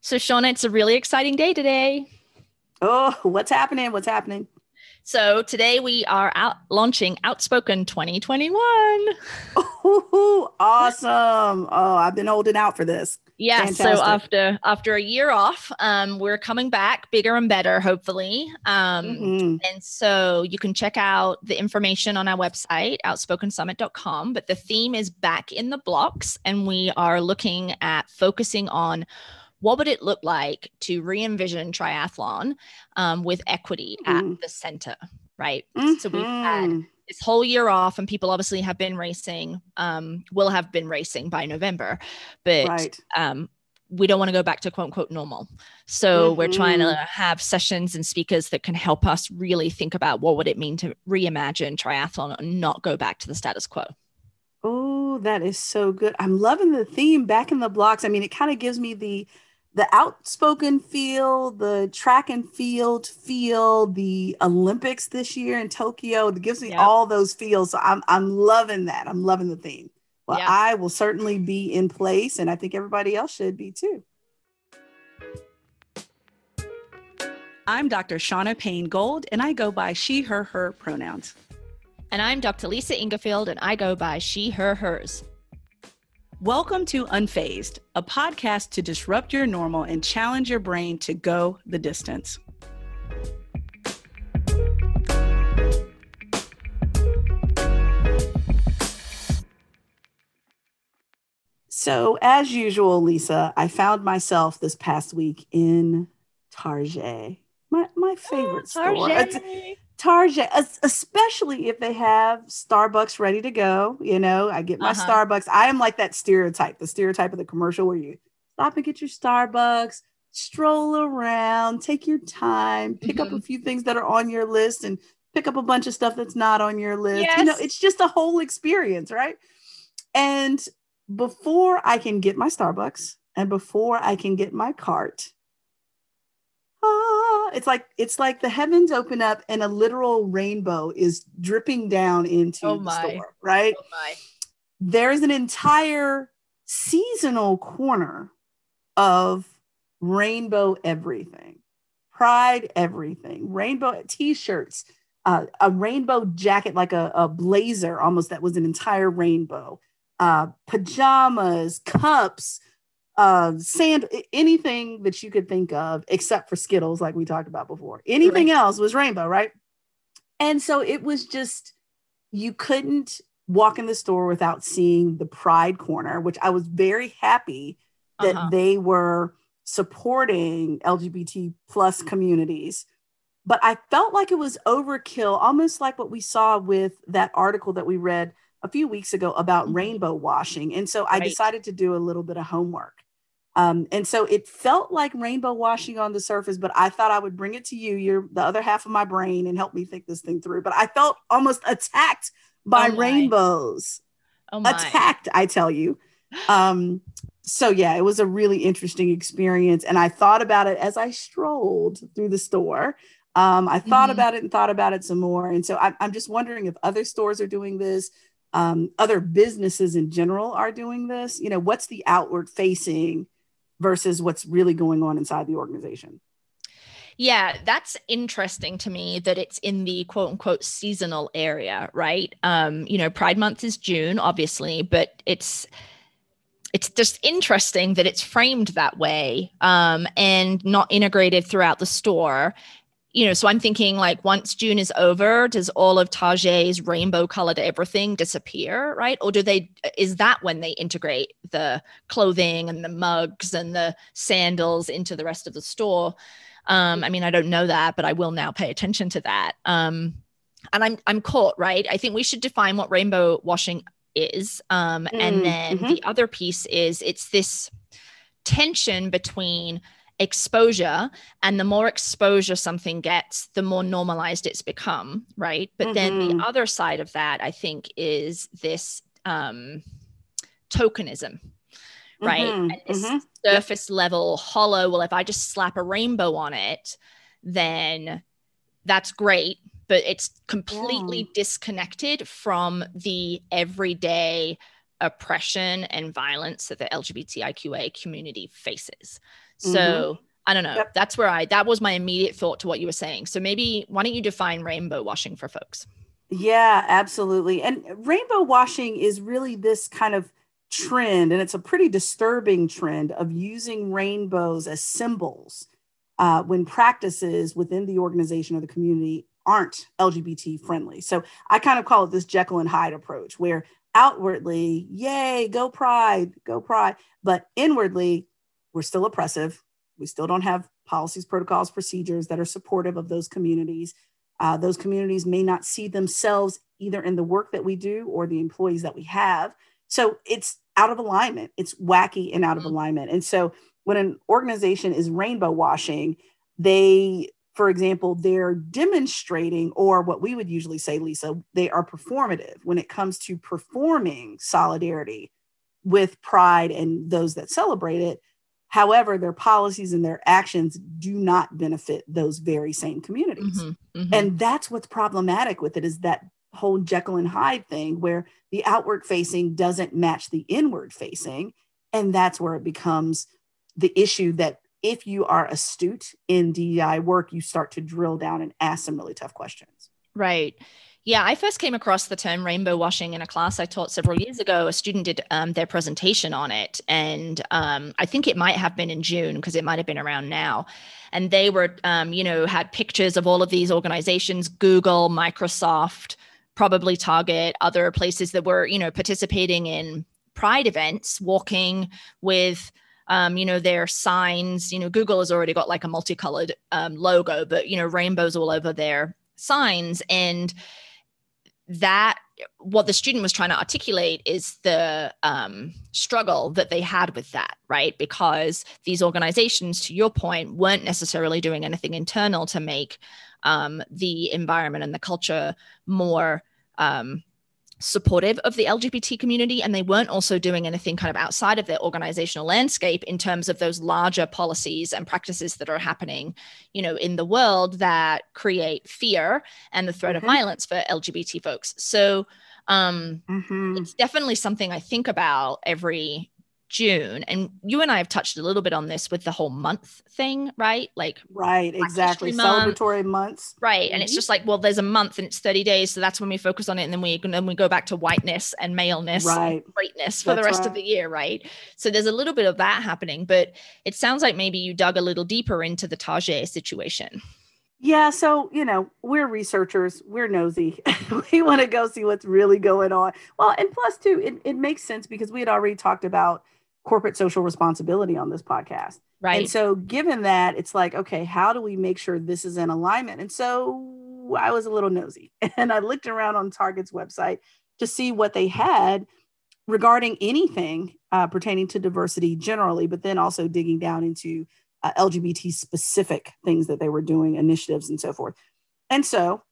So, Shauna, it's a really exciting day today. Oh, what's happening? What's happening? So, today we are out launching Outspoken 2021. Oh, awesome. Oh, I've been holding out for this. Yeah, so after after a year off, um, we're coming back bigger and better, hopefully. Um, mm-hmm. And so you can check out the information on our website, outspokensummit.com. But the theme is back in the blocks, and we are looking at focusing on what would it look like to re-envision triathlon um, with equity mm-hmm. at the center right mm-hmm. so we've had mm-hmm. this whole year off and people obviously have been racing um, will have been racing by november but right. um, we don't want to go back to quote unquote normal so mm-hmm. we're trying to mm-hmm. have sessions and speakers that can help us really think about what would it mean to reimagine triathlon and not go back to the status quo Oh, that is so good. I'm loving the theme back in the blocks. I mean, it kind of gives me the the outspoken feel, the track and field feel, the Olympics this year in Tokyo. It gives me yep. all those feels. So I'm I'm loving that. I'm loving the theme. Well, yep. I will certainly be in place, and I think everybody else should be too. I'm Dr. Shauna Payne Gold, and I go by she, her, her pronouns. And I'm Dr. Lisa Ingarfield, and I go by she, her, hers. Welcome to Unfazed, a podcast to disrupt your normal and challenge your brain to go the distance. So, as usual, Lisa, I found myself this past week in Target, my, my oh, favorite oh, store. Target, especially if they have Starbucks ready to go. You know, I get my uh-huh. Starbucks. I am like that stereotype, the stereotype of the commercial where you stop and get your Starbucks, stroll around, take your time, pick mm-hmm. up a mm-hmm. few things that are on your list and pick up a bunch of stuff that's not on your list. Yes. You know, it's just a whole experience, right? And before I can get my Starbucks and before I can get my cart, ah, it's like it's like the heavens open up and a literal rainbow is dripping down into oh the store, right? Oh There's an entire seasonal corner of rainbow everything, pride everything, rainbow t-shirts, uh, a rainbow jacket like a, a blazer almost that was an entire rainbow, uh, pajamas, cups, uh, sand, anything that you could think of, except for Skittles, like we talked about before. Anything right. else was rainbow, right? And so it was just, you couldn't walk in the store without seeing the Pride Corner, which I was very happy that uh-huh. they were supporting LGBT plus communities. But I felt like it was overkill, almost like what we saw with that article that we read a few weeks ago about mm-hmm. rainbow washing. And so I right. decided to do a little bit of homework. Um, and so it felt like rainbow washing on the surface, but I thought I would bring it to you. You're the other half of my brain and help me think this thing through. But I felt almost attacked by oh rainbows. Oh attacked, I tell you. Um, so yeah, it was a really interesting experience. And I thought about it as I strolled through the store. Um, I thought mm-hmm. about it and thought about it some more. And so I, I'm just wondering if other stores are doing this, um, other businesses in general are doing this. You know, what's the outward facing versus what's really going on inside the organization. Yeah, that's interesting to me that it's in the quote unquote seasonal area, right? Um, you know, Pride Month is June, obviously, but it's it's just interesting that it's framed that way um, and not integrated throughout the store you know, so I'm thinking like once June is over, does all of Target's rainbow colored everything disappear, right? Or do they, is that when they integrate the clothing and the mugs and the sandals into the rest of the store? Um, I mean, I don't know that, but I will now pay attention to that. Um, and I'm, I'm caught, right? I think we should define what rainbow washing is. Um, mm, and then mm-hmm. the other piece is it's this tension between exposure and the more exposure something gets the more normalized it's become right but mm-hmm. then the mm-hmm. other side of that i think is this um tokenism right mm-hmm. and this mm-hmm. surface level hollow well if i just slap a rainbow on it then that's great but it's completely yeah. disconnected from the everyday oppression and violence that the LGBTIQA community faces. So mm-hmm. I don't know. Yep. That's where I that was my immediate thought to what you were saying. So maybe why don't you define rainbow washing for folks? Yeah, absolutely. And rainbow washing is really this kind of trend, and it's a pretty disturbing trend of using rainbows as symbols uh, when practices within the organization or the community aren't LGBT friendly. So I kind of call it this Jekyll and Hyde approach, where outwardly, yay, go pride, go pride, but inwardly, we're still oppressive. We still don't have policies, protocols, procedures that are supportive of those communities. Uh, those communities may not see themselves either in the work that we do or the employees that we have. So it's out of alignment. It's wacky and out of mm-hmm. alignment. And so when an organization is rainbow washing, they, for example, they're demonstrating, or what we would usually say, Lisa, they are performative when it comes to performing solidarity with pride and those that celebrate it. However, their policies and their actions do not benefit those very same communities. Mm-hmm, mm-hmm. And that's what's problematic with it is that whole Jekyll and Hyde thing where the outward facing doesn't match the inward facing. And that's where it becomes the issue that if you are astute in DEI work, you start to drill down and ask some really tough questions. Right. Yeah, I first came across the term rainbow washing in a class I taught several years ago. A student did um, their presentation on it, and um, I think it might have been in June because it might have been around now. And they were, um, you know, had pictures of all of these organizations: Google, Microsoft, probably Target, other places that were, you know, participating in Pride events, walking with um, you know, their signs, you know, Google has already got like a multicolored um, logo, but, you know, rainbows all over their signs. And that what the student was trying to articulate is the um, struggle that they had with that, right? Because these organizations, to your point, weren't necessarily doing anything internal to make um, the environment and the culture more um, supportive of the LGBT community, and they weren't also doing anything kind of outside of their organizational landscape in terms of those larger policies and practices that are happening, you know, in the world that create fear and the threat mm-hmm. of violence for LGBT folks. So um, mm-hmm. it's definitely something I think about every June. And you and I have touched a little bit on this with the whole month thing, right? Like, right, exactly. Celebratory months. Right. Mm-hmm. And it's mm-hmm. just like, well, there's a month and it's 30 days. So that's when we focus on it. And then we, and then we go back to whiteness and maleness, right. and greatness for that's the rest right. of the year, right? So there's a little bit of that happening. But it sounds like maybe you dug a little deeper into the Target situation. Yeah, so you know, we're researchers, we're nosy. we want to go see what's really going on. Well, and plus too, it, it makes sense because we had already talked about corporate social responsibility on this podcast. Right. And so, given that, it's like, okay, how do we make sure this is in alignment? And so, I was a little nosy and I looked around on Target's website to see what they had regarding anything uh, pertaining to diversity generally, but then also digging down into uh, LGBT specific things that they were doing, initiatives, and so forth. And so,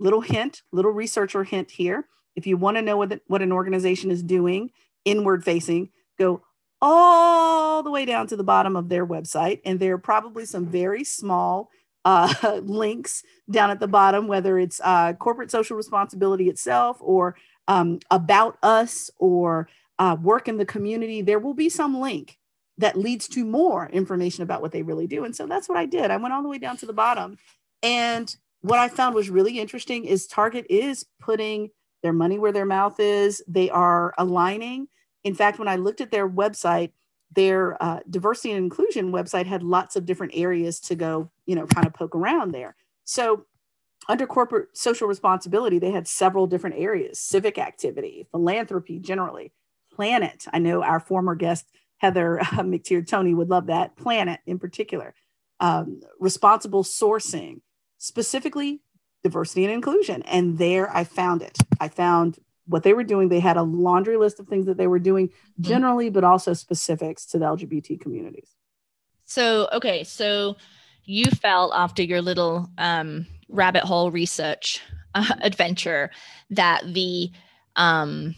little hint, little researcher hint here. If you want to know what, the, what an organization is doing inward facing, go all the way down to the bottom of their website. And there are probably some very small uh, links down at the bottom, whether it's uh, corporate social responsibility itself or um, about us or uh, work in the community. There will be some link that leads to more information about what they really do. And so that's what I did. I went all the way down to the bottom. And what I found was really interesting is Target is putting their money where their mouth is. They are aligning in fact, when I looked at their website, their uh, diversity and inclusion website had lots of different areas to go, you know, kind of poke around there. So, under corporate social responsibility, they had several different areas civic activity, philanthropy generally, planet. I know our former guest, Heather uh, McTeer Toney, would love that, planet in particular, um, responsible sourcing, specifically diversity and inclusion. And there I found it. I found what they were doing. They had a laundry list of things that they were doing mm-hmm. generally, but also specifics to the LGBT communities. So, okay. So you felt after your little um, rabbit hole research uh, adventure that the um,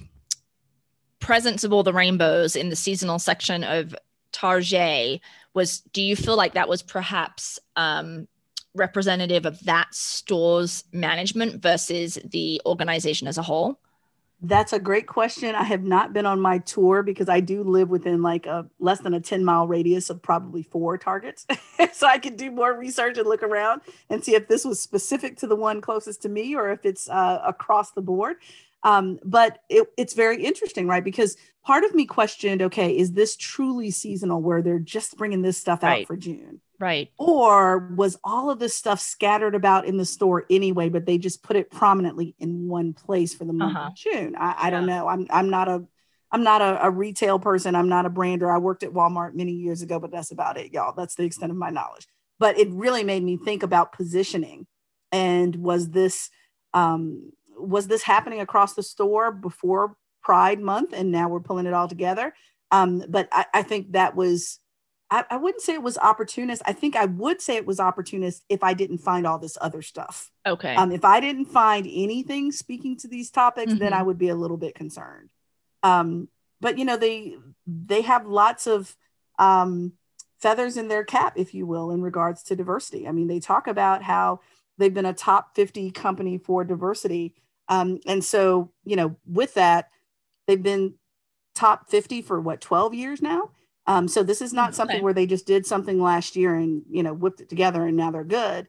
presence of all the rainbows in the seasonal section of Target was, do you feel like that was perhaps um, representative of that store's management versus the organization as a whole? That's a great question. I have not been on my tour because I do live within like a less than a 10 mile radius of probably four targets. so I could do more research and look around and see if this was specific to the one closest to me or if it's uh, across the board. Um, but it, it's very interesting, right? Because part of me questioned okay, is this truly seasonal where they're just bringing this stuff out right. for June? Right. Or was all of this stuff scattered about in the store anyway, but they just put it prominently in one place for the month uh-huh. of June? I, I yeah. don't know. I'm I'm not a I'm not a, a, retail person. I'm not a brander. I worked at Walmart many years ago, but that's about it, y'all. That's the extent of my knowledge. But it really made me think about positioning. And was this um, was this happening across the store before Pride Month, and now we're pulling it all together? Um, but I, I think that was I, I, wouldn't say it was opportunist. I think I would say it was opportunist if I didn't find all this other stuff. Okay. Um, if I didn't find anything speaking to these topics, mm-hmm. then I would be a little bit concerned. Um, but you know, they they have lots of um, feathers in their cap, if you will, in regards to diversity. I mean, they talk about how they've been a top 50 company for diversity. Um, and so, you know, with that, they've been top 50 for what, 12 years now? Um, so this is not something where they just did something last year and you know whipped it together and now they're good.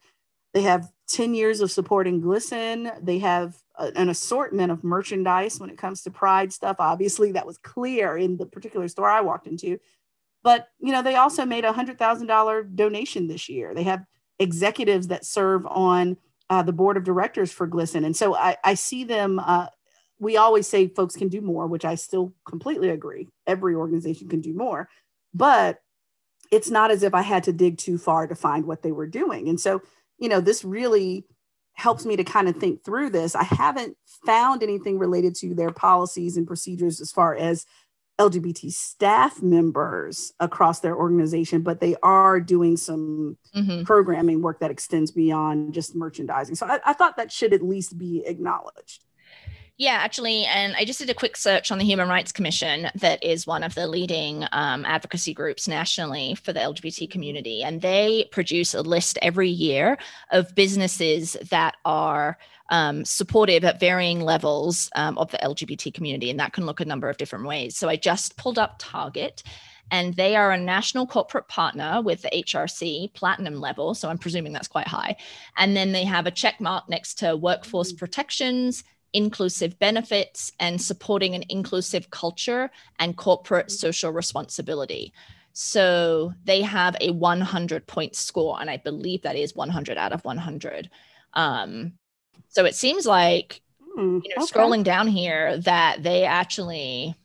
They have 10 years of supporting GLSEN. They have a, an assortment of merchandise when it comes to Pride stuff. Obviously, that was clear in the particular store I walked into. But you know, they also made a hundred thousand dollar donation this year. They have executives that serve on uh, the board of directors for GLSEN, and so I, I see them. Uh, we always say folks can do more, which I still completely agree. Every organization can do more but it's not as if I had to dig too far to find what they were doing. And so, you know, this really helps me to kind of think through this. I haven't found anything related to their policies and procedures as far as LGBT staff members across their organization, but they are doing some mm-hmm. programming work that extends beyond just merchandising. So I, I, thought that should at least be acknowledged. Yeah, actually, and I just did a quick search on the Human Rights Commission, that is one of the leading um, advocacy groups nationally for the LGBT community. And they produce a list every year of businesses that are um, supportive at varying levels um, of the LGBT community. And that can look a number of different ways. So I just pulled up Target and they are a national corporate partner with the HRC platinum level. So I'm presuming that's quite high. And then they have a check mark next to workforce mm-hmm. protections, inclusive benefits and supporting an inclusive culture and corporate social responsibility. So they have a 100 point score, and I believe that is 100 out of 100. Um, so it seems like, mm, you know, okay. scrolling down here, that they actually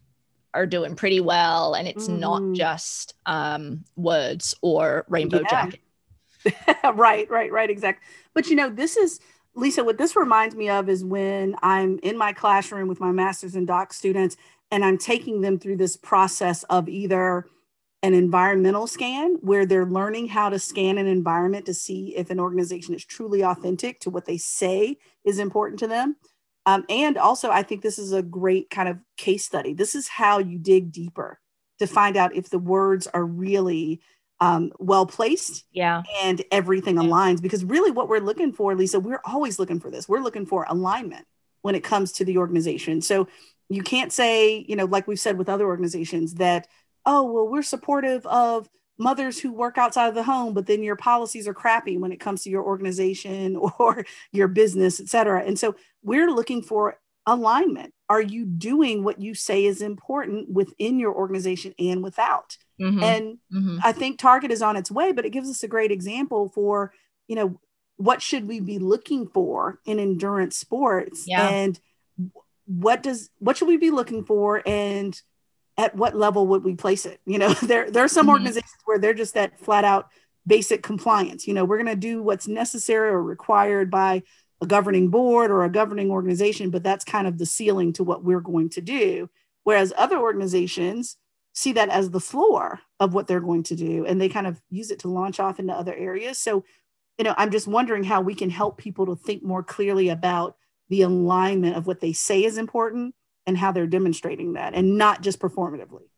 are doing pretty well, and it's mm. not just um, words or rainbow yeah. jacket. right, right, right, exactly. But you know, this is Lisa, what this reminds me of is when I'm in my classroom with my master's and doc students, and I'm taking them through this process of either an environmental scan where they're learning how to scan an environment to see if an organization is truly authentic to what they say is important to them. Um, and also, I think this is a great kind of case study. This is how you dig deeper to find out if the words are really um, well placed yeah. and everything aligns because really what we're looking for lisa we're always looking for this. We're looking for alignment when it comes to the organization. So you can't say you know like we've said with other organizations that oh well we're supportive of mothers who work outside of the home but then your policies are crappy when it comes to your organization or your business et cetera. And so we're looking for alignment. Are you doing what you say is important within your organization and without Mm-hmm. And mm-hmm. I think Target is on its way, but it gives us a great example for, you know, what should we be looking for in endurance sports yeah. and what does what should we be looking for and at what level would we place it you know there there are some mm-hmm. organizations where they're just that flat out basic compliance you know we're going to do what's necessary or required by a governing board or a governing organization but that's kind of the ceiling to what we're going to do whereas other organizations see that as the floor of what they're going to do and they kind of use it to launch off into other areas so you know i'm just wondering how we can help people to think more clearly about the alignment of what they say is important and how they're demonstrating that and not just performatively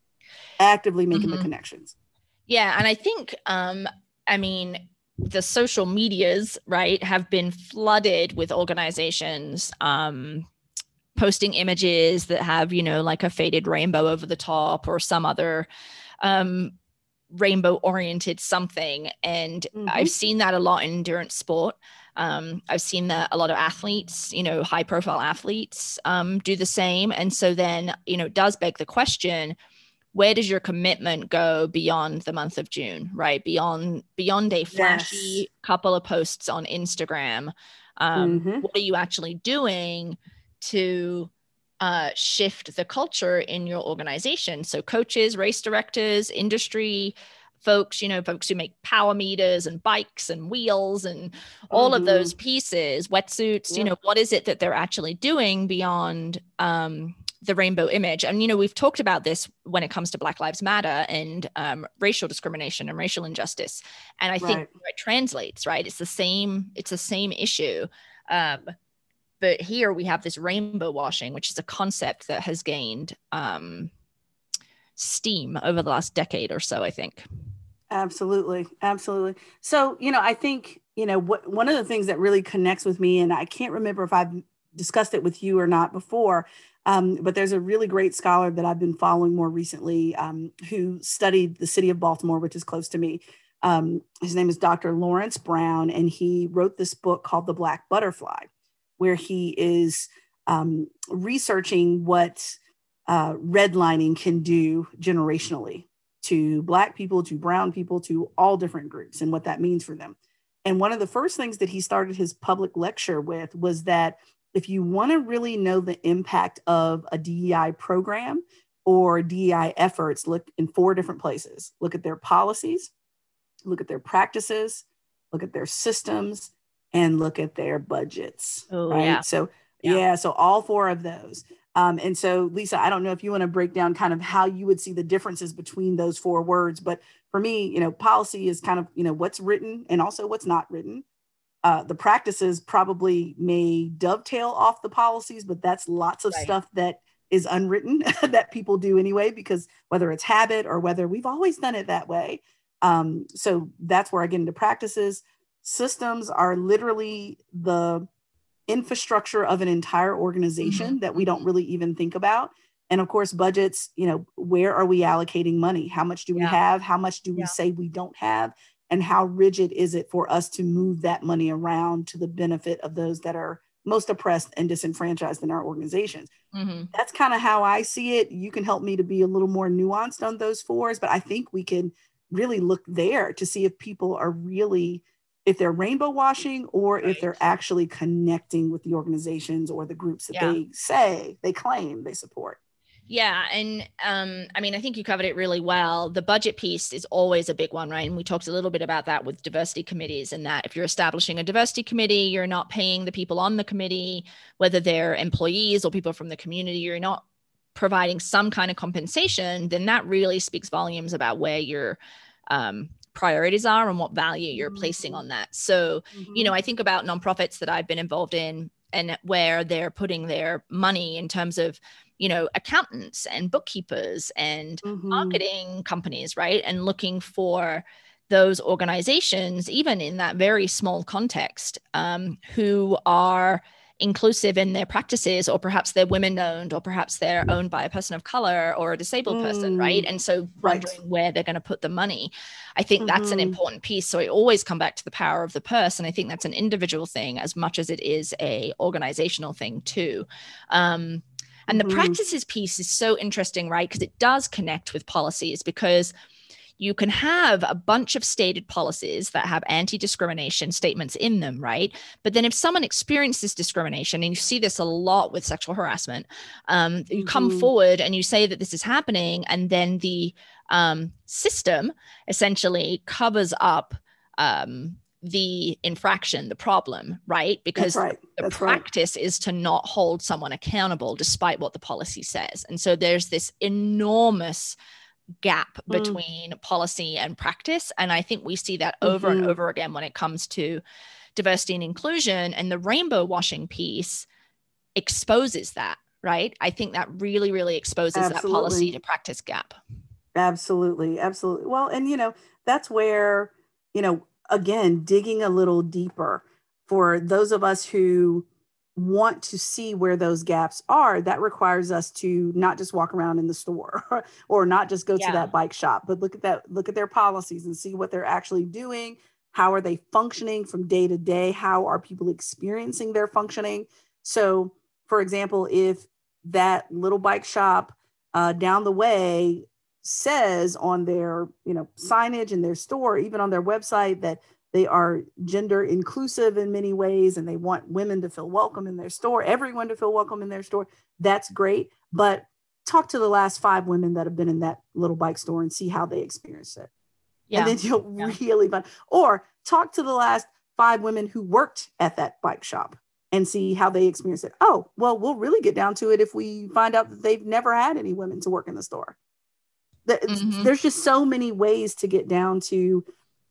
actively making mm-hmm. the connections yeah and i think um i mean the social medias right have been flooded with organizations um posting images that have you know like a faded rainbow over the top or some other um, rainbow oriented something and mm-hmm. i've seen that a lot in endurance sport um, i've seen that a lot of athletes you know high profile athletes um, do the same and so then you know it does beg the question where does your commitment go beyond the month of june right beyond beyond a flashy yes. couple of posts on instagram um, mm-hmm. what are you actually doing to uh, shift the culture in your organization. So, coaches, race directors, industry folks, you know, folks who make power meters and bikes and wheels and all mm-hmm. of those mm-hmm. pieces, wetsuits, yeah. you know, what is it that they're actually doing beyond um, the rainbow image? And, you know, we've talked about this when it comes to Black Lives Matter and um, racial discrimination and racial injustice. And I think it translates, right? It's the same, it's the same issue. Um, but here we have this rainbow washing, which is a concept that has gained um, steam over the last decade or so, I think. Absolutely. Absolutely. So, you know, I think, you know, what one of the things that really connects with me, and I can't remember if I've discussed it with you or not before, um, but there's a really great scholar that I've been following more recently um, who studied the city of Baltimore, which is close to me. Um, his name is Dr. Lawrence Brown, and he wrote this book called The Black Butterfly where he is um, researching what uh, redlining can do generationally to Black people, to Brown people, to all different groups, and what that means for them. And one of the first things that he started his public lecture with was that if you want to really know the impact of a DEI program or DEI efforts, look in four different places look at their policies, look at their practices, look at their systems, and look at their budgets. Oh, right. Yeah. So, yeah. yeah. So, all four of those. Um, and so, Lisa, I don't know if you want to break down kind of how you would see the differences between those four words. But for me, you know, policy is kind of, you know, what's written and also what's not written. Uh, the practices probably may dovetail off the policies, but that's lots of right. stuff that is unwritten that people do anyway, because whether it's habit or whether we've always done it that way. Um, so that's where I get into practices systems are literally the infrastructure of an entire organization mm-hmm. that we don't really even think about and of course budgets you know where are we allocating money how much do we yeah. have how much do we yeah. say we don't have and how rigid is it for us to move that money around to the benefit of those that are most oppressed and disenfranchised in our organizations mm-hmm. that's kind of how i see it you can help me to be a little more nuanced on those fours but i think we can really look there to see if people are really if they're rainbow washing or right. if they're actually connecting with the organizations or the groups that yeah. they say they claim they support yeah and um, i mean i think you covered it really well the budget piece is always a big one right and we talked a little bit about that with diversity committees and that if you're establishing a diversity committee you're not paying the people on the committee whether they're employees or people from the community you're not providing some kind of compensation then that really speaks volumes about where you're um, priorities are and what value you're mm-hmm. placing on that. So, mm-hmm. you know, I think about nonprofits that I've been involved in and where they're putting their money in terms of you know accountants and bookkeepers and mm-hmm. marketing companies right and looking for those organizations even in that very small context um, who are inclusive in their practices or perhaps they're women owned or perhaps they're owned by a person of color or a disabled mm, person right and so wondering right. where they're going to put the money i think mm-hmm. that's an mm-hmm. important piece so i always come back to the power of the purse and i think that's an individual thing as much as it is a organizational thing too um, and the mm-hmm. practices piece is so interesting right because it does connect with policies because you can have a bunch of stated policies that have anti discrimination statements in them, right? But then if someone experiences discrimination, and you see this a lot with sexual harassment, um, you mm-hmm. come forward and you say that this is happening, and then the um, system essentially covers up. Um, the infraction, the problem, right? Because right. the practice right. is to not hold someone accountable despite what the policy says. And so there's this enormous gap mm. between policy and practice. And I think we see that over mm-hmm. and over again when it comes to diversity and inclusion. And the rainbow washing piece exposes that, right? I think that really, really exposes absolutely. that policy to practice gap. Absolutely. Absolutely. Well, and, you know, that's where, you know, again, digging a little deeper for those of us who want to see where those gaps are, that requires us to not just walk around in the store or not just go yeah. to that bike shop, but look at that, look at their policies and see what they're actually doing. How are they functioning from day to day? How are people experiencing their functioning? So, for example, if that little bike shop uh, down the way says on their you know signage in their store even on their website that they are gender inclusive in many ways and they want women to feel welcome in their store, everyone to feel welcome in their store. That's great. But talk to the last five women that have been in that little bike store and see how they experienced it. Yeah. And then you'll yeah. really find, or talk to the last five women who worked at that bike shop and see how they experience it. Oh, well, we'll really get down to it if we find out that they've never had any women to work in the store. Mm-hmm. There's just so many ways to get down to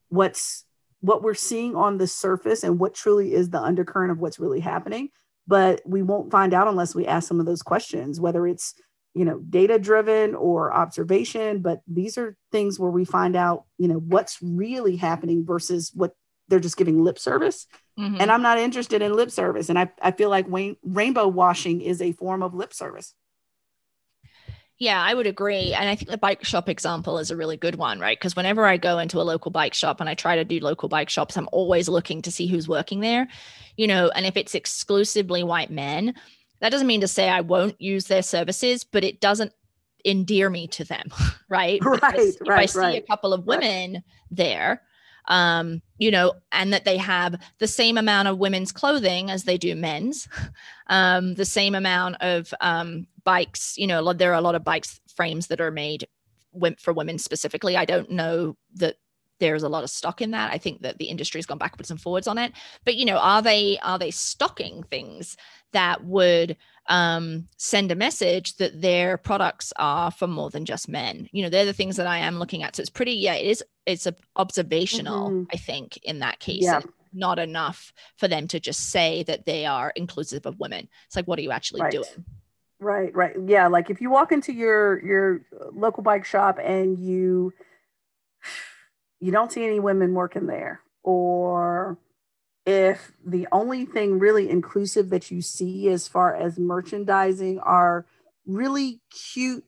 what's what we're seeing on the surface and what truly is the undercurrent of what's really happening but we won't find out unless we ask some of those questions whether it's you know data driven or observation but these are things where we find out you know what's really happening versus what they're just giving lip service mm-hmm. and i'm not interested in lip service and i, I feel like rainbow washing is a form of lip service yeah, I would agree. And I think the bike shop example is a really good one, right? Because whenever I go into a local bike shop and I try to do local bike shops, I'm always looking to see who's working there, you know, and if it's exclusively white men, that doesn't mean to say I won't use their services, but it doesn't endear me to them, right? Right, because if right. I see right. a couple of women right. there, um, you know, and that they have the same amount of women's clothing as they do men's, um, the same amount of um, bikes. You know, there are a lot of bikes frames that are made for women specifically. I don't know that there's a lot of stock in that. I think that the industry has gone backwards and forwards on it. But you know, are they are they stocking things that would um, send a message that their products are for more than just men? You know, they're the things that I am looking at. So it's pretty, yeah, it is. It's a observational, mm-hmm. I think, in that case. Yeah. Not enough for them to just say that they are inclusive of women. It's like, what are you actually right. doing? Right, right. Yeah, like if you walk into your your local bike shop and you you don't see any women working there or if the only thing really inclusive that you see as far as merchandising are really cute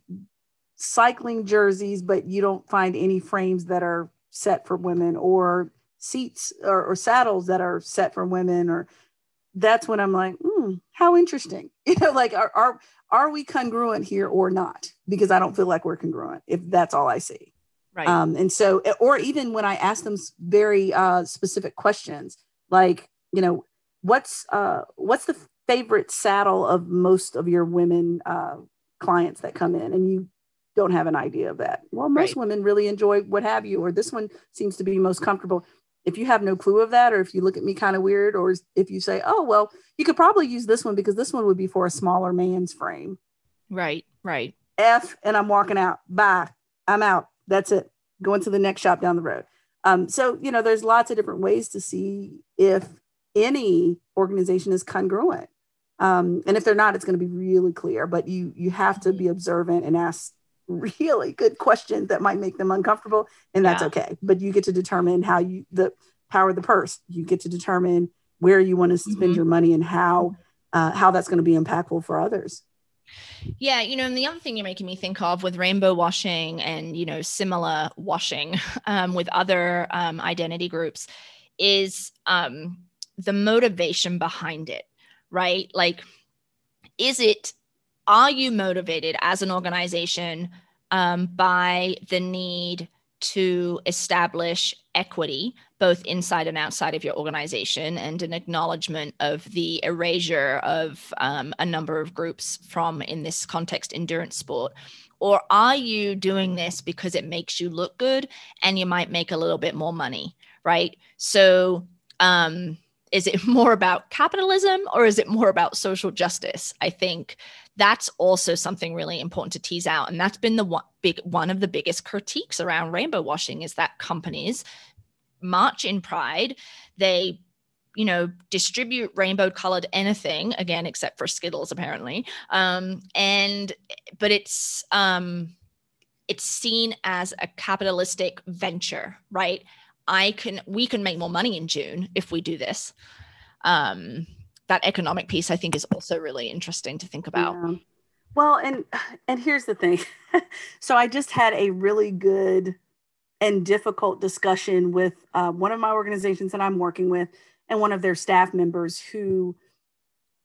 cycling jerseys, but you don't find any frames that are set for women or seats or, or saddles that are set for women or that's when I'm like, mm, how interesting. You know, like are, are are we congruent here or not? Because I don't feel like we're congruent if that's all I see. Right. Um, and so, or even when I ask them very uh, specific questions, like, you know, what's uh, what's the favorite saddle of most of your women uh, clients that come in, and you don't have an idea of that. Well, most right. women really enjoy what have you, or this one seems to be most comfortable. If you have no clue of that, or if you look at me kind of weird, or if you say, "Oh, well, you could probably use this one because this one would be for a smaller man's frame," Right, right. F, and I'm walking out. Bye. I'm out. That's it. Going to the next shop down the road. Um, so, you know, there's lots of different ways to see if any organization is congruent. Um, and if they're not, it's going to be really clear. But you you have to be observant and ask really good questions that might make them uncomfortable, and that's yeah. okay. But you get to determine how you the power of the purse. You get to determine where you want to spend mm-hmm. your money and how uh, how that's going to be impactful for others. Yeah, you know, and the other thing you're making me think of with rainbow washing and, you know, similar washing um, with other um, identity groups is um, the motivation behind it, right? Like, is it, are you motivated as an organization um, by the need to establish equity both inside and outside of your organization and an acknowledgement of the erasure of um, a number of groups from in this context endurance sport. Or are you doing this because it makes you look good and you might make a little bit more money right? So um, is it more about capitalism or is it more about social justice? I think that's also something really important to tease out. And that's been the one big one of the biggest critiques around rainbow washing is that companies march in pride they you know distribute rainbow colored anything again except for skittles apparently. Um and but it's um it's seen as a capitalistic venture right? I can we can make more money in june if we do this. Um that economic piece i think is also really interesting to think about. Yeah. well and and here's the thing. So i just had a really good and difficult discussion with uh, one of my organizations that i'm working with and one of their staff members who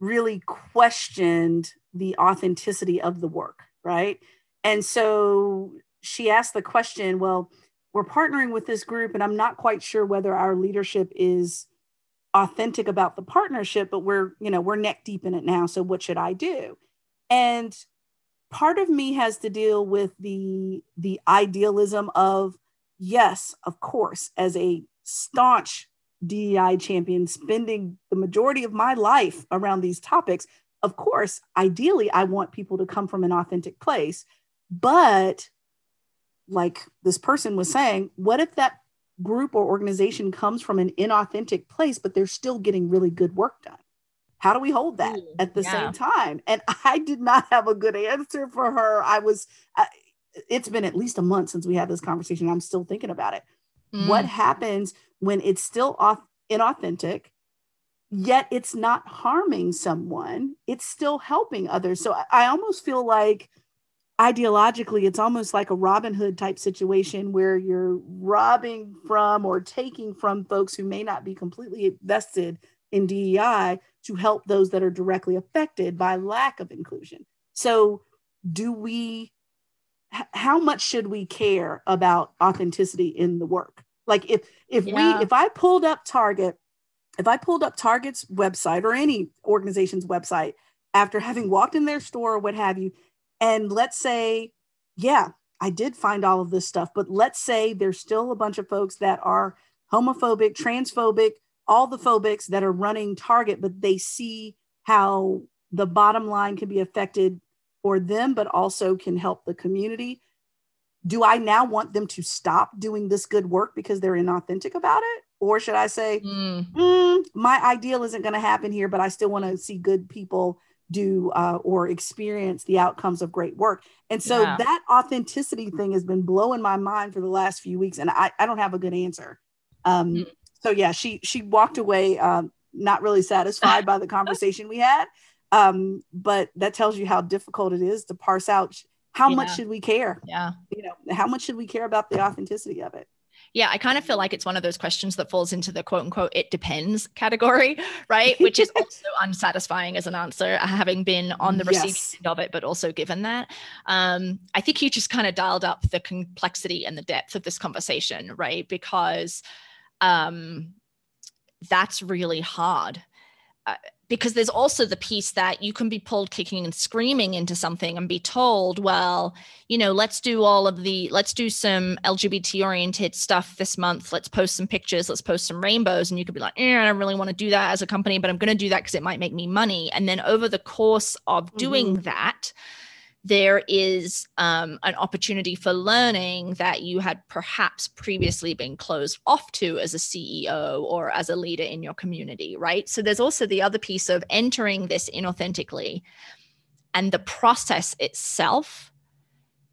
really questioned the authenticity of the work right? And so she asked the question well we're partnering with this group and i'm not quite sure whether our leadership is authentic about the partnership but we're you know we're neck deep in it now so what should i do? And part of me has to deal with the the idealism of yes of course as a staunch DEI champion spending the majority of my life around these topics of course ideally i want people to come from an authentic place but like this person was saying what if that group or organization comes from an inauthentic place, but they're still getting really good work done. How do we hold that at the yeah. same time? And I did not have a good answer for her. I was, uh, it's been at least a month since we had this conversation. I'm still thinking about it. Mm. What happens when it's still off, inauthentic, yet it's not harming someone? It's still helping others. So I, I almost feel like ideologically it's almost like a robin hood type situation where you're robbing from or taking from folks who may not be completely vested in dei to help those that are directly affected by lack of inclusion so do we how much should we care about authenticity in the work like if if yeah. we if i pulled up target if i pulled up target's website or any organization's website after having walked in their store or what have you and let's say, yeah, I did find all of this stuff, but let's say there's still a bunch of folks that are homophobic, transphobic, all the phobics that are running Target, but they see how the bottom line can be affected for them, but also can help the community. Do I now want them to stop doing this good work because they're inauthentic about it? Or should I say, mm. Mm, my ideal isn't going to happen here, but I still want to see good people do uh, or experience the outcomes of great work. And so yeah. that authenticity thing has been blowing my mind for the last few weeks, and I, I don't have a good answer. Um, mm. So yeah, she she walked away um, not really satisfied by the conversation we had, um, but that tells you how difficult it is to parse out how yeah. much should we care. Yeah, you know, how much should we care about the authenticity of it yeah, I kind of feel like it's one of those questions that falls into the quote unquote it depends category, right? Which is also unsatisfying as an answer, having been on the receiving yes. end of it, but also given that. Um, I think you just kind of dialed up the complexity and the depth of this conversation, right? Because um, that's really hard. Uh, because there's also the piece that you can be pulled kicking and screaming into something and be told well you know let's do all of the let's do some lgbt oriented stuff this month. Let's post some pictures. Let's post some rainbows. And you could be like eh, i don't really want to do that as a company but i'm going to do that because it might make me money. And then over the course of doing mm-hmm. that there is um, an opportunity for learning that you had perhaps previously been closed off to as a CEO or as a leader in your community, right? So there's also the other piece of entering this inauthentically and the process itself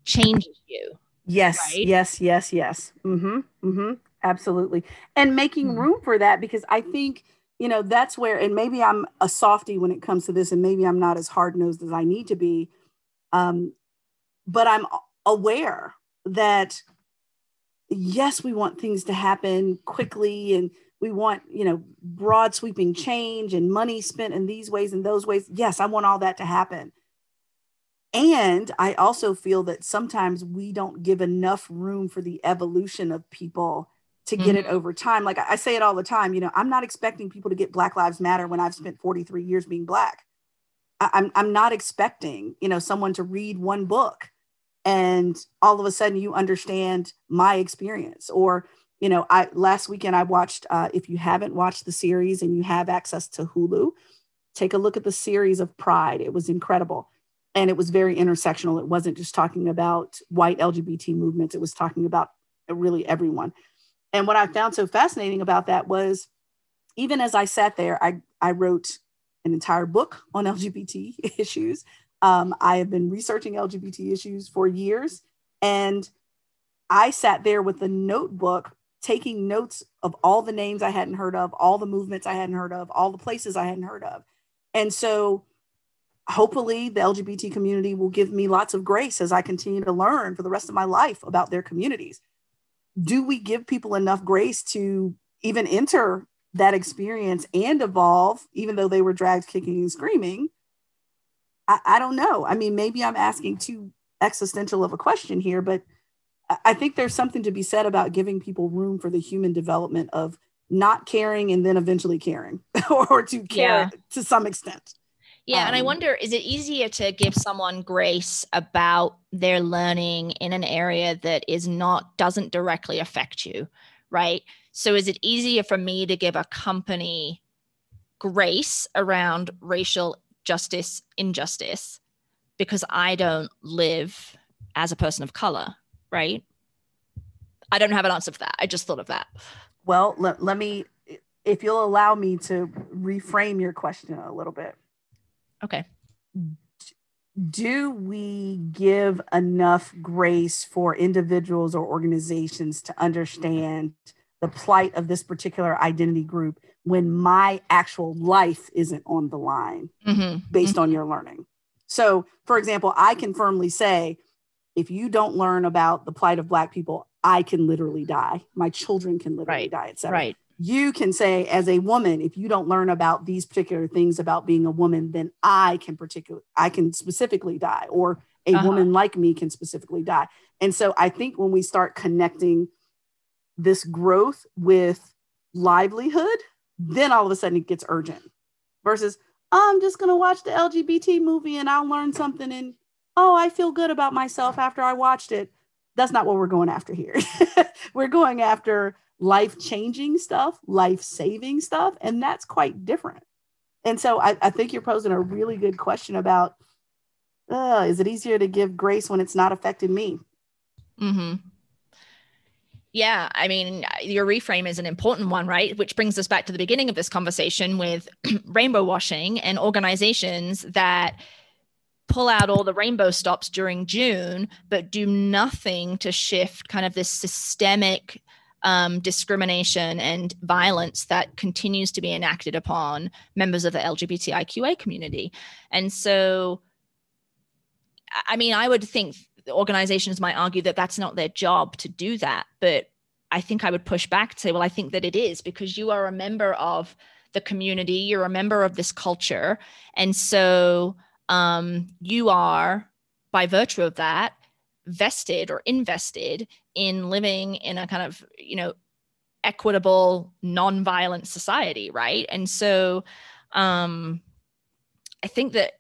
changes you. Yes, right? yes, yes, yes. Mm-hmm, mm-hmm, absolutely. And making mm-hmm. room for that because I think, you know, that's where, and maybe I'm a softy when it comes to this, and maybe I'm not as hard nosed as I need to be um, but I'm aware that yes, we want things to happen quickly and we want, you know, broad sweeping change and money spent in these ways and those ways. Yes, I want all that to happen. And I also feel that sometimes we don't give enough room for the evolution of people to get mm-hmm. it over time. Like I say it all the time, you know, I'm not expecting people to get Black Lives Matter when I've spent 43 years being Black. I'm, I'm not expecting, you know, someone to read one book and all of a sudden you understand my experience or you know i last weekend i watched uh, if you haven't watched the series and you have access to hulu take a look at the series of pride. It was incredible. And it was very intersectional. It wasn't just talking about white lgbt movements. It was talking about really everyone. And what i found so fascinating about that was even as i sat there i i wrote an entire book on LGBT issues. Um, I have been researching LGBT issues for years, and I sat there with a notebook taking notes of all the names I hadn't heard of, all the movements I hadn't heard of, all the places I hadn't heard of. And so hopefully the LGBT community will give me lots of grace as I continue to learn for the rest of my life about their communities. Do we give people enough grace to even enter that experience and evolve, even though they were dragged kicking and screaming? I, I don't know. I mean, maybe I'm asking too existential of a question here, but I think there's something to be said about giving people room for the human development of not caring and then eventually caring or to care yeah. to some extent. Yeah. Um, and I um, wonder is it easier to give someone grace about their learning in an area that is not, doesn't directly affect you? Right. So is it easier for me to give a company grace around racial justice, injustice, because I don't live as a person of color? Right. I don't have an answer for that. I just thought of that. Well, let, let me, if you'll allow me to reframe your question a little bit. Okay. Do we give enough grace for individuals or organizations to understand the plight of this particular identity group when my actual life isn't on the line mm-hmm. based mm-hmm. on your learning? So, for example, I can firmly say if you don't learn about the plight of Black people, I can literally die. My children can literally right. die, etc. Right. You can say, as a woman, if you don't learn about these particular things about being a woman, then I can particular, I can specifically die, or a uh-huh. woman like me can specifically die. And so I think when we start connecting this growth with livelihood, then all of a sudden it gets urgent. Versus, I'm just going to watch the LGBT movie and I'll learn something. And oh, I feel good about myself after I watched it that's not what we're going after here. we're going after life changing stuff, life saving stuff, and that's quite different. And so I, I, think you're posing a really good question about uh, is it easier to give grace when it's not affecting me? Mm-hmm. Yeah, I mean, your reframe is an important one, right? Which brings us back to the beginning of this conversation with rainbow washing and organizations that pull out all the rainbow stops during June, but do nothing to shift kind of this systemic um, discrimination and violence that continues to be enacted upon members of the LGBTIQA community. And so, I mean, I would think organizations might argue that that's not their job to do that, but I think I would push back to say, well, I think that it is because you are a member of the community, you're a member of this culture. And so, um, you are, by virtue of that, vested or invested in living in a kind of, you know, equitable, non-violent society, right? And so um, I think that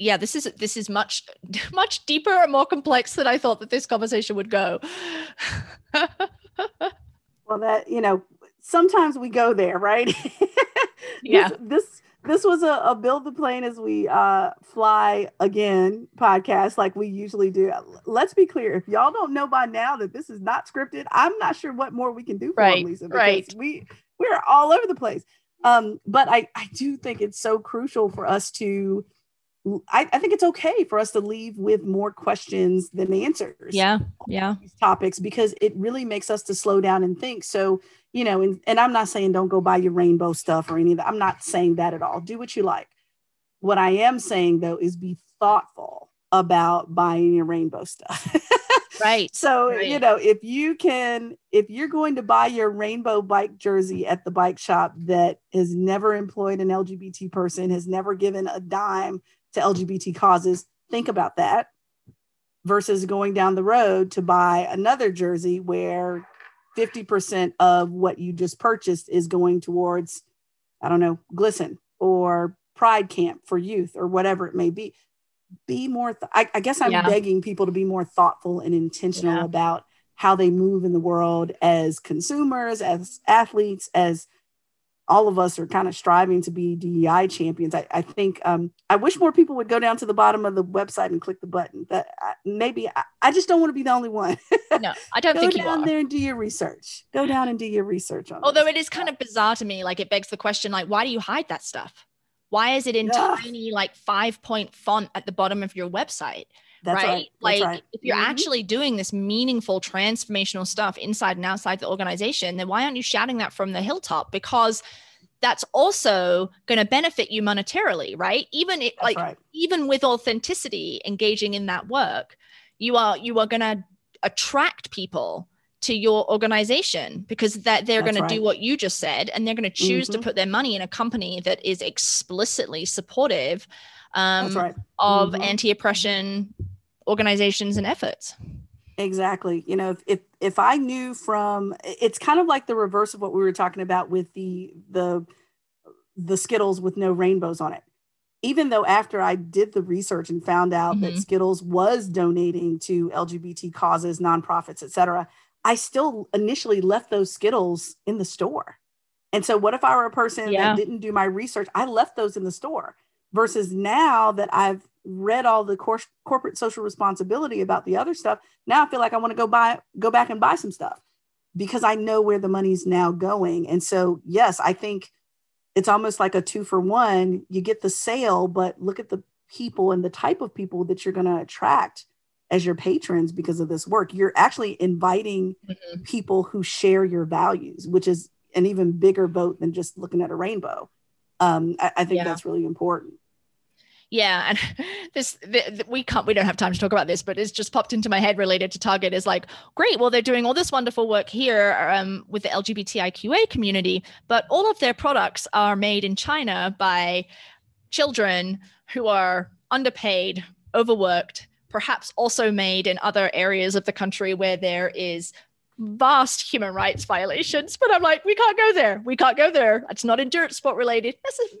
yeah, this is this is much much deeper and more complex than I thought that this conversation would go. well, that you know, sometimes we go there, right? yeah. This, this this was a, a, build the plane as we uh, fly again podcast like we usually do let's be clear if y'all don't know by now that this is not scripted i'm not sure what more we can do for right, lisa because right. we we're all over the place um, but I, I do think it's so crucial for us to I, I think it's okay for us to leave with more questions than answers yeah yeah these topics because it really makes us to slow down and think so you know, and, and I'm not saying don't go buy your rainbow stuff or any of that. I'm not saying that at all. Do what you like. What I am saying though is be thoughtful about buying your rainbow stuff. right. So, right. you know, if you can, if you're going to buy your rainbow bike jersey at the bike shop that has never employed an LGBT person, has never given a dime to LGBT causes, think about that versus going down the road to buy another jersey where 50% of what you just purchased is going towards, I don't know, GLSEN or Pride Camp for youth or whatever it may be. Be more, th- I, I, guess I'm yeah. begging people to be more thoughtful and intentional yeah. about how they move in the world as consumers, as athletes, as all of us are kind of striving to be DEI champions. I, I think um, I wish more people would go down to the bottom of the website and click the button. That maybe I, I, just don't want to be the only one. no, I don't go think you down there and do your research. Go down and do your research on. Although this. it is kind of bizarre to me, like it begs the question, like why do you hide that stuff? Why is it in yeah. tiny, like five point font at the bottom of your website? That's right. right. Like right. if you're mm-hmm. actually doing this meaningful transformational stuff inside and outside the organization, then why aren't you shouting that from the hilltop? Because that's also going to benefit you monetarily, right? Even it, like right. even with authenticity, engaging in that work, you are you are going to attract people to your organization because that they're going right. to do what you just said and they're going to choose mm-hmm. to put their money in a company that is explicitly supportive um, right. of mm-hmm. anti-oppression organizations and efforts exactly you know if, if if i knew from it's kind of like the reverse of what we were talking about with the the the skittles with no rainbows on it even though after i did the research and found out mm-hmm. that skittles was donating to lgbt causes nonprofits etc I still initially left those Skittles in the store. And so, what if I were a person yeah. that didn't do my research? I left those in the store versus now that I've read all the cor- corporate social responsibility about the other stuff. Now I feel like I want to go buy, go back and buy some stuff because I know where the money's now going. And so, yes, I think it's almost like a two for one. You get the sale, but look at the people and the type of people that you're going to attract as your patrons because of this work. You're actually inviting mm-hmm. people who share your values, which is an even bigger vote than just looking at a rainbow. Um, I, I think yeah. that's really important. Yeah, and this the, the, we can't we don't have time to talk about this, but it's just popped into my head related to Target is like, great, well they're doing all this wonderful work here um, with the LGBTIQA community, but all of their products are made in China by children who are underpaid, overworked, perhaps also made in other areas of the country where there is vast human rights violations. But I'm like, we can't go there. We can't go there. It's not endurance sport related.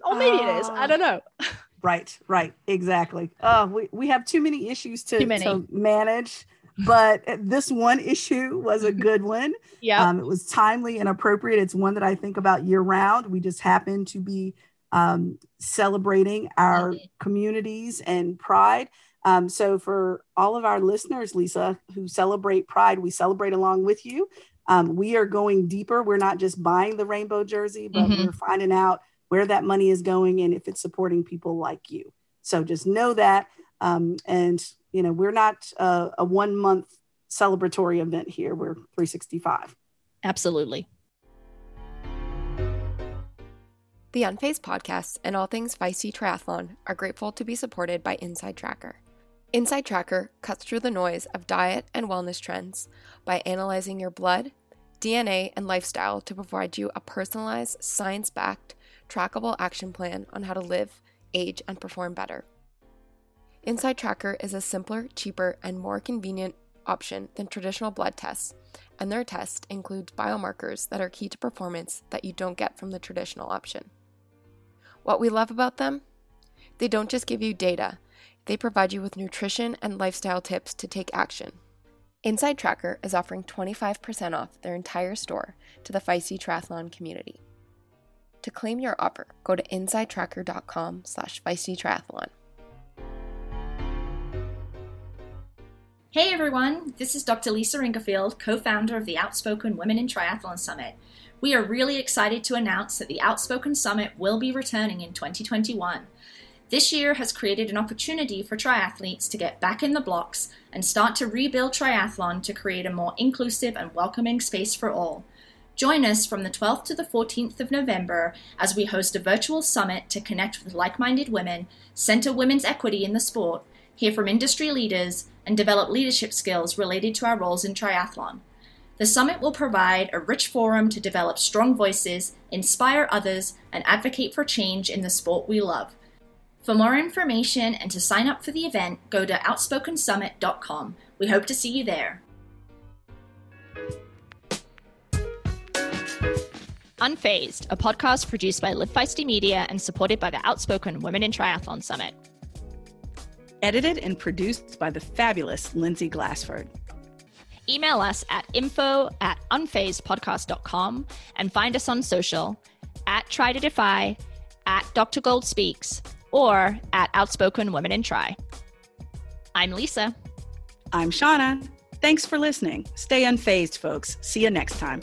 or maybe it is. I don't know. right, right, exactly. Uh, we, we have too many issues to, many. to manage. But this one issue was a good one. yeah. Um, it was timely and appropriate. It's one that I think about year round. We just happen to be um, celebrating our mm-hmm. communities and pride. Um, so, for all of our listeners, Lisa, who celebrate Pride, we celebrate along with you. Um, we are going deeper. We're not just buying the rainbow jersey, but mm-hmm. we're finding out where that money is going and if it's supporting people like you. So, just know that. Um, and, you know, we're not a, a one month celebratory event here, we're 365. Absolutely. The Unfazed podcast and all things Feisty Triathlon are grateful to be supported by Inside Tracker. Inside Tracker cuts through the noise of diet and wellness trends by analyzing your blood, DNA, and lifestyle to provide you a personalized, science backed, trackable action plan on how to live, age, and perform better. Inside Tracker is a simpler, cheaper, and more convenient option than traditional blood tests, and their test includes biomarkers that are key to performance that you don't get from the traditional option. What we love about them? They don't just give you data they provide you with nutrition and lifestyle tips to take action. Inside Tracker is offering 25% off their entire store to the Feisty Triathlon community. To claim your offer, go to insidetracker.com slash feistytriathlon. Hey everyone, this is Dr. Lisa Ingarfield, co-founder of the Outspoken Women in Triathlon Summit. We are really excited to announce that the Outspoken Summit will be returning in 2021. This year has created an opportunity for triathletes to get back in the blocks and start to rebuild triathlon to create a more inclusive and welcoming space for all. Join us from the 12th to the 14th of November as we host a virtual summit to connect with like minded women, center women's equity in the sport, hear from industry leaders, and develop leadership skills related to our roles in triathlon. The summit will provide a rich forum to develop strong voices, inspire others, and advocate for change in the sport we love. For more information and to sign up for the event, go to outspokensummit.com. We hope to see you there. Unfazed, a podcast produced by Live Feisty Media and supported by the Outspoken Women in Triathlon Summit. Edited and produced by the fabulous Lindsay Glassford. Email us at info at unfazedpodcast.com and find us on social at Try to Defy, at Dr. Gold Speaks, or at Outspoken Women in Tri. I'm Lisa. I'm Shauna. Thanks for listening. Stay unfazed, folks. See you next time.